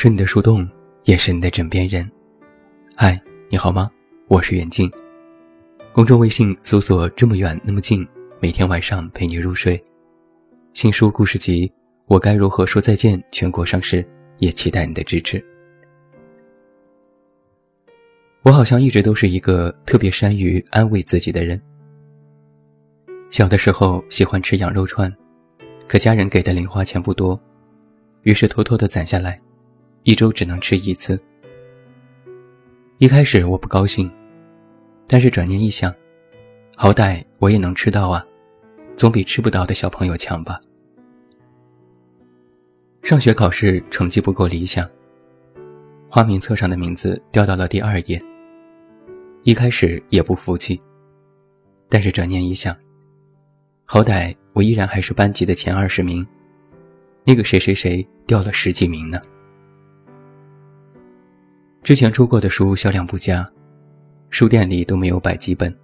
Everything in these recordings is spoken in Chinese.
是你的树洞，也是你的枕边人。嗨，你好吗？我是远近。公众微信搜索“这么远那么近”，每天晚上陪你入睡。新书故事集《我该如何说再见》全国上市，也期待你的支持。我好像一直都是一个特别善于安慰自己的人。小的时候喜欢吃羊肉串，可家人给的零花钱不多，于是偷偷的攒下来。一周只能吃一次。一开始我不高兴，但是转念一想，好歹我也能吃到啊，总比吃不到的小朋友强吧。上学考试成绩不够理想，花名册上的名字掉到了第二页。一开始也不服气，但是转念一想，好歹我依然还是班级的前二十名，那个谁谁谁掉了十几名呢。之前出过的书销量不佳，书店里都没有摆几本。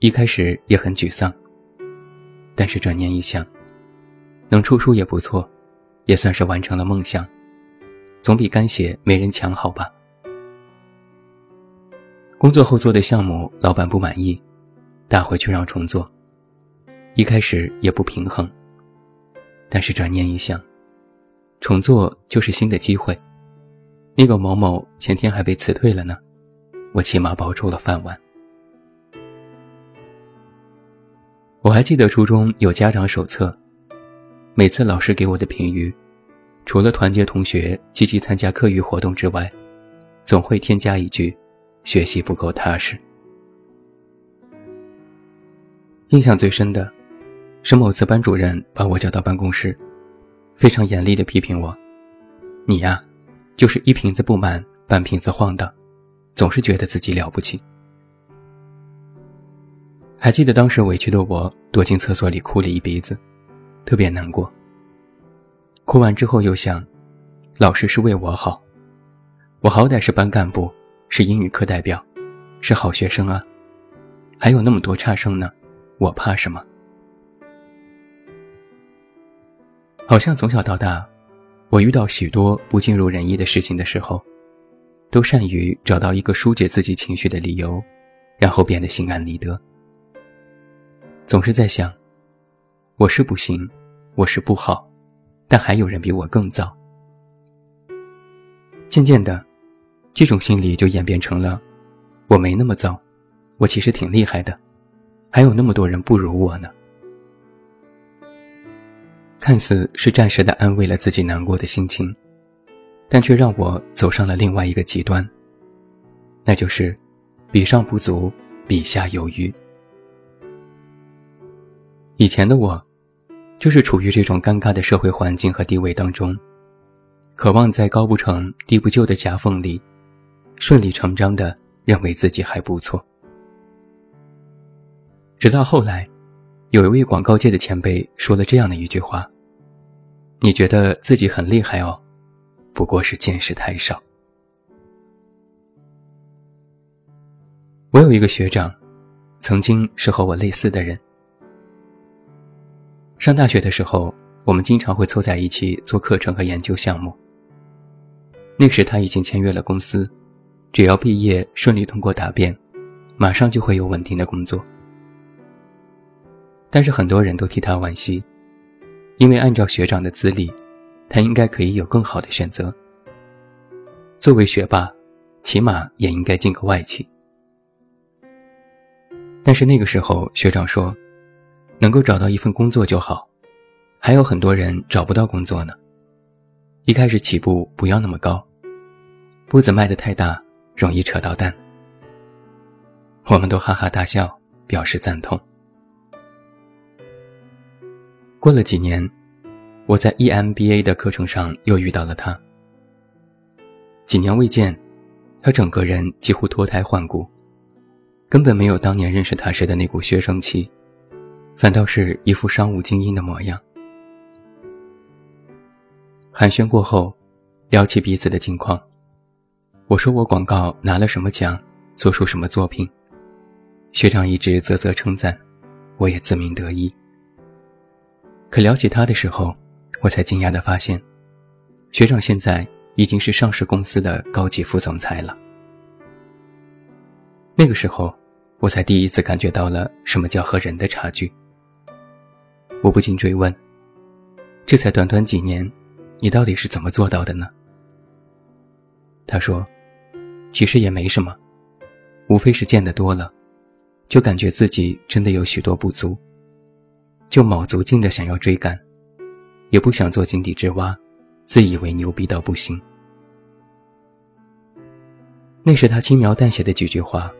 一开始也很沮丧，但是转念一想，能出书也不错，也算是完成了梦想，总比干写没人强好吧。工作后做的项目老板不满意，打回去让重做。一开始也不平衡，但是转念一想，重做就是新的机会。那个某某前天还被辞退了呢，我起码保住了饭碗。我还记得初中有家长手册，每次老师给我的评语，除了团结同学、积极参加课余活动之外，总会添加一句：“学习不够踏实。”印象最深的，是某次班主任把我叫到办公室，非常严厉地批评我：“你呀。”就是一瓶子不满，半瓶子晃荡，总是觉得自己了不起。还记得当时委屈的我躲进厕所里哭了一鼻子，特别难过。哭完之后又想，老师是为我好，我好歹是班干部，是英语课代表，是好学生啊，还有那么多差生呢，我怕什么？好像从小到大。我遇到许多不尽如人意的事情的时候，都善于找到一个疏解自己情绪的理由，然后变得心安理得。总是在想，我是不行，我是不好，但还有人比我更糟。渐渐的，这种心理就演变成了，我没那么糟，我其实挺厉害的，还有那么多人不如我呢。看似是暂时的安慰了自己难过的心情，但却让我走上了另外一个极端。那就是，比上不足，比下有余。以前的我，就是处于这种尴尬的社会环境和地位当中，渴望在高不成低不就的夹缝里，顺理成章的认为自己还不错。直到后来。有一位广告界的前辈说了这样的一句话：“你觉得自己很厉害哦，不过是见识太少。”我有一个学长，曾经是和我类似的人。上大学的时候，我们经常会凑在一起做课程和研究项目。那时他已经签约了公司，只要毕业顺利通过答辩，马上就会有稳定的工作。但是很多人都替他惋惜，因为按照学长的资历，他应该可以有更好的选择。作为学霸，起码也应该进个外企。但是那个时候，学长说，能够找到一份工作就好，还有很多人找不到工作呢。一开始起步不要那么高，步子迈得太大，容易扯到蛋。我们都哈哈大笑，表示赞同。过了几年，我在 EMBA 的课程上又遇到了他。几年未见，他整个人几乎脱胎换骨，根本没有当年认识他时的那股学生气，反倒是一副商务精英的模样。寒暄过后，聊起彼此的近况，我说我广告拿了什么奖，做出什么作品，学长一直啧啧称赞，我也自鸣得意。可聊起他的时候，我才惊讶地发现，学长现在已经是上市公司的高级副总裁了。那个时候，我才第一次感觉到了什么叫和人的差距。我不禁追问：这才短短几年，你到底是怎么做到的呢？他说：“其实也没什么，无非是见得多了，就感觉自己真的有许多不足，就卯足劲的想要追赶，也不想做井底之蛙，自以为牛逼到不行。”那是他轻描淡写的几句话。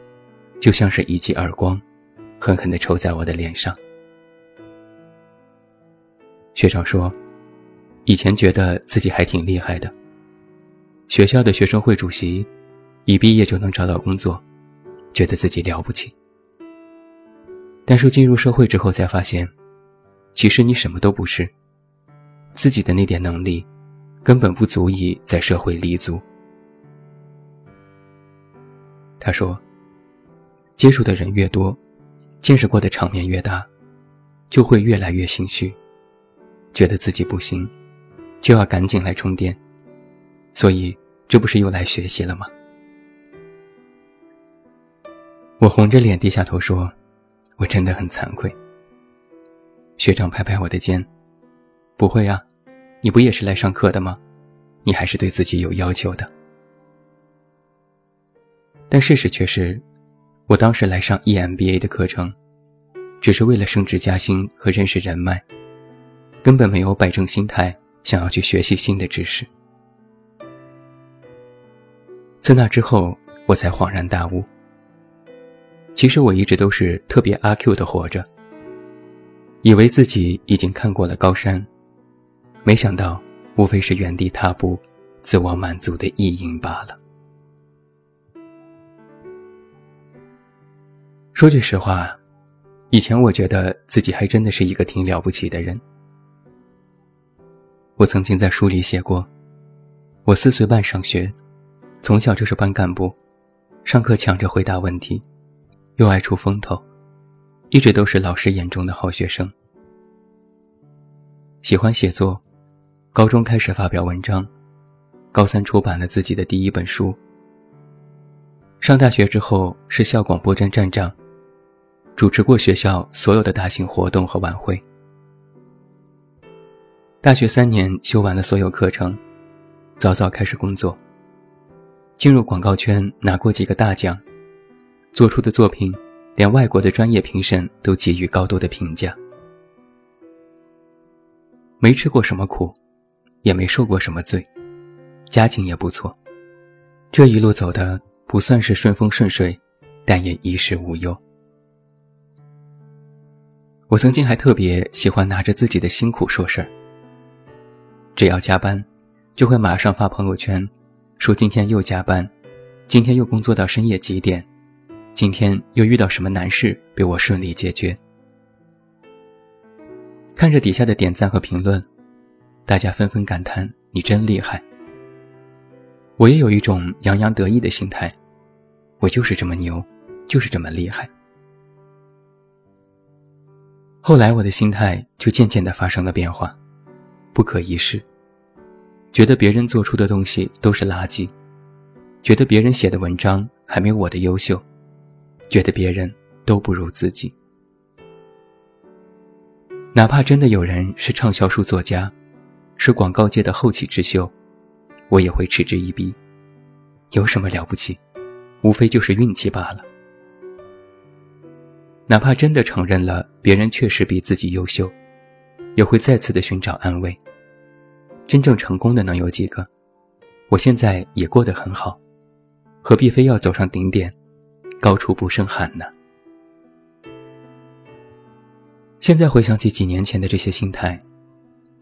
就像是一记耳光，狠狠地抽在我的脸上。学长说，以前觉得自己还挺厉害的，学校的学生会主席，一毕业就能找到工作，觉得自己了不起。但是进入社会之后才发现，其实你什么都不是，自己的那点能力，根本不足以在社会立足。他说。接触的人越多，见识过的场面越大，就会越来越心虚，觉得自己不行，就要赶紧来充电。所以，这不是又来学习了吗？我红着脸低下头说：“我真的很惭愧。”学长拍拍我的肩：“不会啊，你不也是来上课的吗？你还是对自己有要求的。”但事实却是。我当时来上 EMBA 的课程，只是为了升职加薪和认识人脉，根本没有摆正心态想要去学习新的知识。自那之后，我才恍然大悟，其实我一直都是特别阿 Q 的活着，以为自己已经看过了高山，没想到无非是原地踏步、自我满足的意淫罢了。说句实话，以前我觉得自己还真的是一个挺了不起的人。我曾经在书里写过，我四岁半上学，从小就是班干部，上课抢着回答问题，又爱出风头，一直都是老师眼中的好学生。喜欢写作，高中开始发表文章，高三出版了自己的第一本书。上大学之后是校广播站站长。主持过学校所有的大型活动和晚会。大学三年修完了所有课程，早早开始工作。进入广告圈，拿过几个大奖，做出的作品，连外国的专业评审都给予高度的评价。没吃过什么苦，也没受过什么罪，家境也不错。这一路走的不算是顺风顺水，但也衣食无忧。我曾经还特别喜欢拿着自己的辛苦说事儿。只要加班，就会马上发朋友圈，说今天又加班，今天又工作到深夜几点，今天又遇到什么难事被我顺利解决。看着底下的点赞和评论，大家纷纷感叹你真厉害。我也有一种洋洋得意的心态，我就是这么牛，就是这么厉害。后来我的心态就渐渐的发生了变化，不可一世，觉得别人做出的东西都是垃圾，觉得别人写的文章还没我的优秀，觉得别人都不如自己。哪怕真的有人是畅销书作家，是广告界的后起之秀，我也会嗤之以鼻。有什么了不起？无非就是运气罢了。哪怕真的承认了别人确实比自己优秀，也会再次的寻找安慰。真正成功的能有几个？我现在也过得很好，何必非要走上顶点，高处不胜寒呢？现在回想起几年前的这些心态，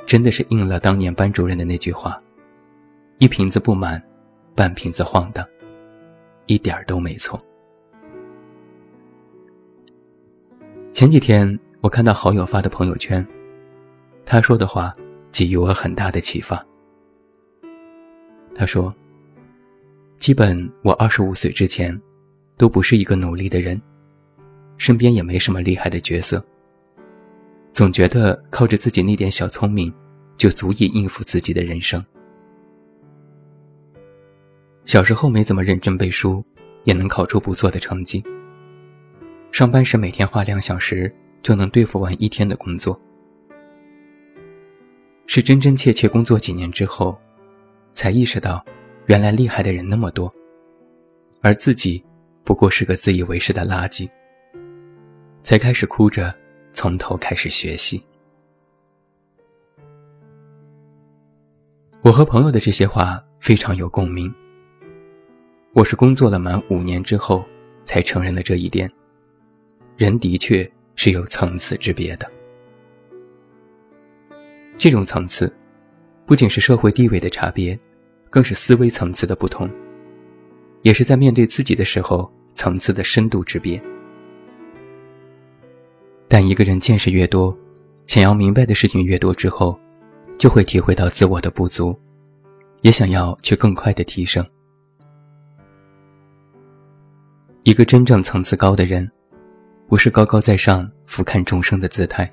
真的是应了当年班主任的那句话：“一瓶子不满，半瓶子晃荡”，一点儿都没错。前几天我看到好友发的朋友圈，他说的话给予我很大的启发。他说：“基本我二十五岁之前，都不是一个努力的人，身边也没什么厉害的角色。总觉得靠着自己那点小聪明，就足以应付自己的人生。小时候没怎么认真背书，也能考出不错的成绩。上班时每天花两小时就能对付完一天的工作。是真真切切工作几年之后，才意识到，原来厉害的人那么多，而自己不过是个自以为是的垃圾。才开始哭着从头开始学习。我和朋友的这些话非常有共鸣。我是工作了满五年之后才承认了这一点。人的确是有层次之别的。这种层次，不仅是社会地位的差别，更是思维层次的不同，也是在面对自己的时候层次的深度之别。但一个人见识越多，想要明白的事情越多之后，就会体会到自我的不足，也想要去更快的提升。一个真正层次高的人，不是高高在上俯瞰众生的姿态，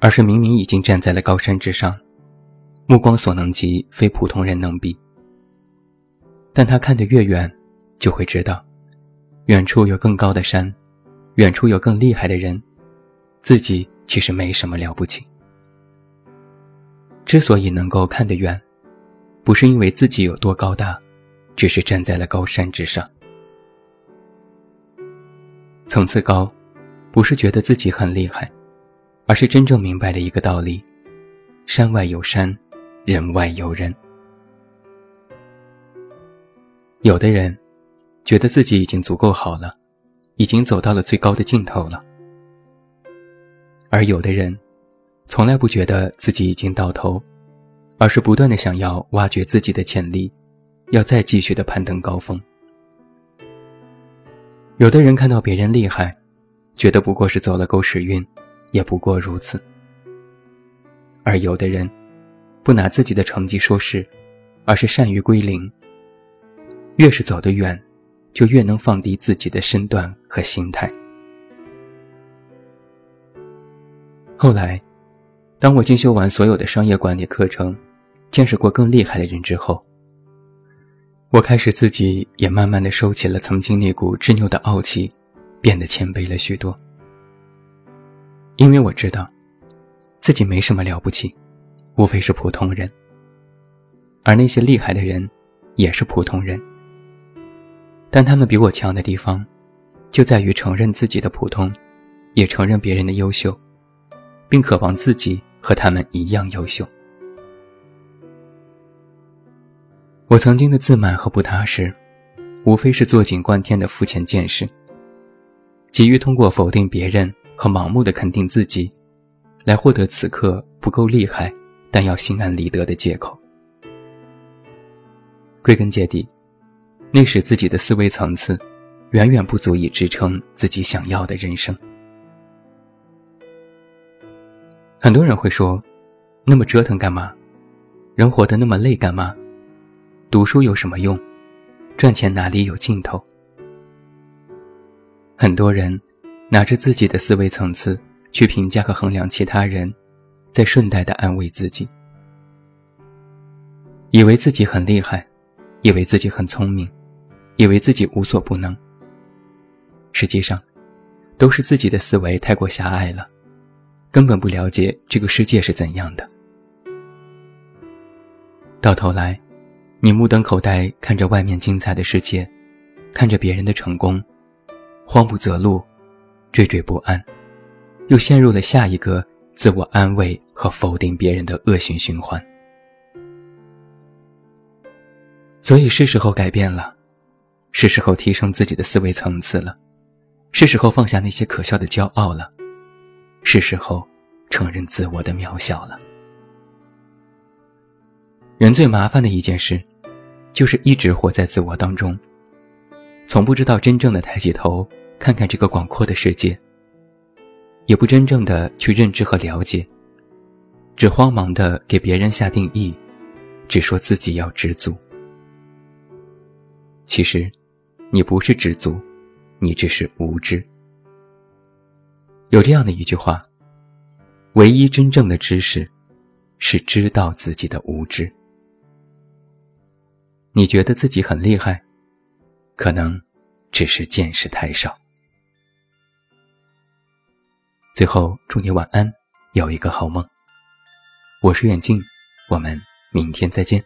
而是明明已经站在了高山之上，目光所能及非普通人能比。但他看得越远，就会知道，远处有更高的山，远处有更厉害的人。自己其实没什么了不起。之所以能够看得远，不是因为自己有多高大，只是站在了高山之上。层次高，不是觉得自己很厉害，而是真正明白了一个道理：山外有山，人外有人。有的人，觉得自己已经足够好了，已经走到了最高的尽头了。而有的人，从来不觉得自己已经到头，而是不断的想要挖掘自己的潜力，要再继续的攀登高峰。有的人看到别人厉害，觉得不过是走了狗屎运，也不过如此。而有的人，不拿自己的成绩说事，而是善于归零。越是走得远，就越能放低自己的身段和心态。后来，当我进修完所有的商业管理课程，见识过更厉害的人之后，我开始自己也慢慢的收起了曾经那股执拗的傲气，变得谦卑了许多。因为我知道，自己没什么了不起，无非是普通人。而那些厉害的人，也是普通人。但他们比我强的地方，就在于承认自己的普通，也承认别人的优秀。并渴望自己和他们一样优秀。我曾经的自满和不踏实，无非是坐井观天的肤浅见识，急于通过否定别人和盲目的肯定自己，来获得此刻不够厉害但要心安理得的借口。归根结底，那时自己的思维层次，远远不足以支撑自己想要的人生。很多人会说：“那么折腾干嘛？人活得那么累干嘛？读书有什么用？赚钱哪里有尽头？”很多人拿着自己的思维层次去评价和衡量其他人，在顺带的安慰自己，以为自己很厉害，以为自己很聪明，以为自己无所不能。实际上，都是自己的思维太过狭隘了。根本不了解这个世界是怎样的。到头来，你目瞪口呆看着外面精彩的世界，看着别人的成功，慌不择路，惴惴不安，又陷入了下一个自我安慰和否定别人的恶性循环。所以是时候改变了，是时候提升自己的思维层次了，是时候放下那些可笑的骄傲了。是时候承认自我的渺小了。人最麻烦的一件事，就是一直活在自我当中，从不知道真正的抬起头看看这个广阔的世界，也不真正的去认知和了解，只慌忙的给别人下定义，只说自己要知足。其实，你不是知足，你只是无知。有这样的一句话：“唯一真正的知识，是知道自己的无知。”你觉得自己很厉害，可能只是见识太少。最后，祝你晚安，有一个好梦。我是远近，我们明天再见。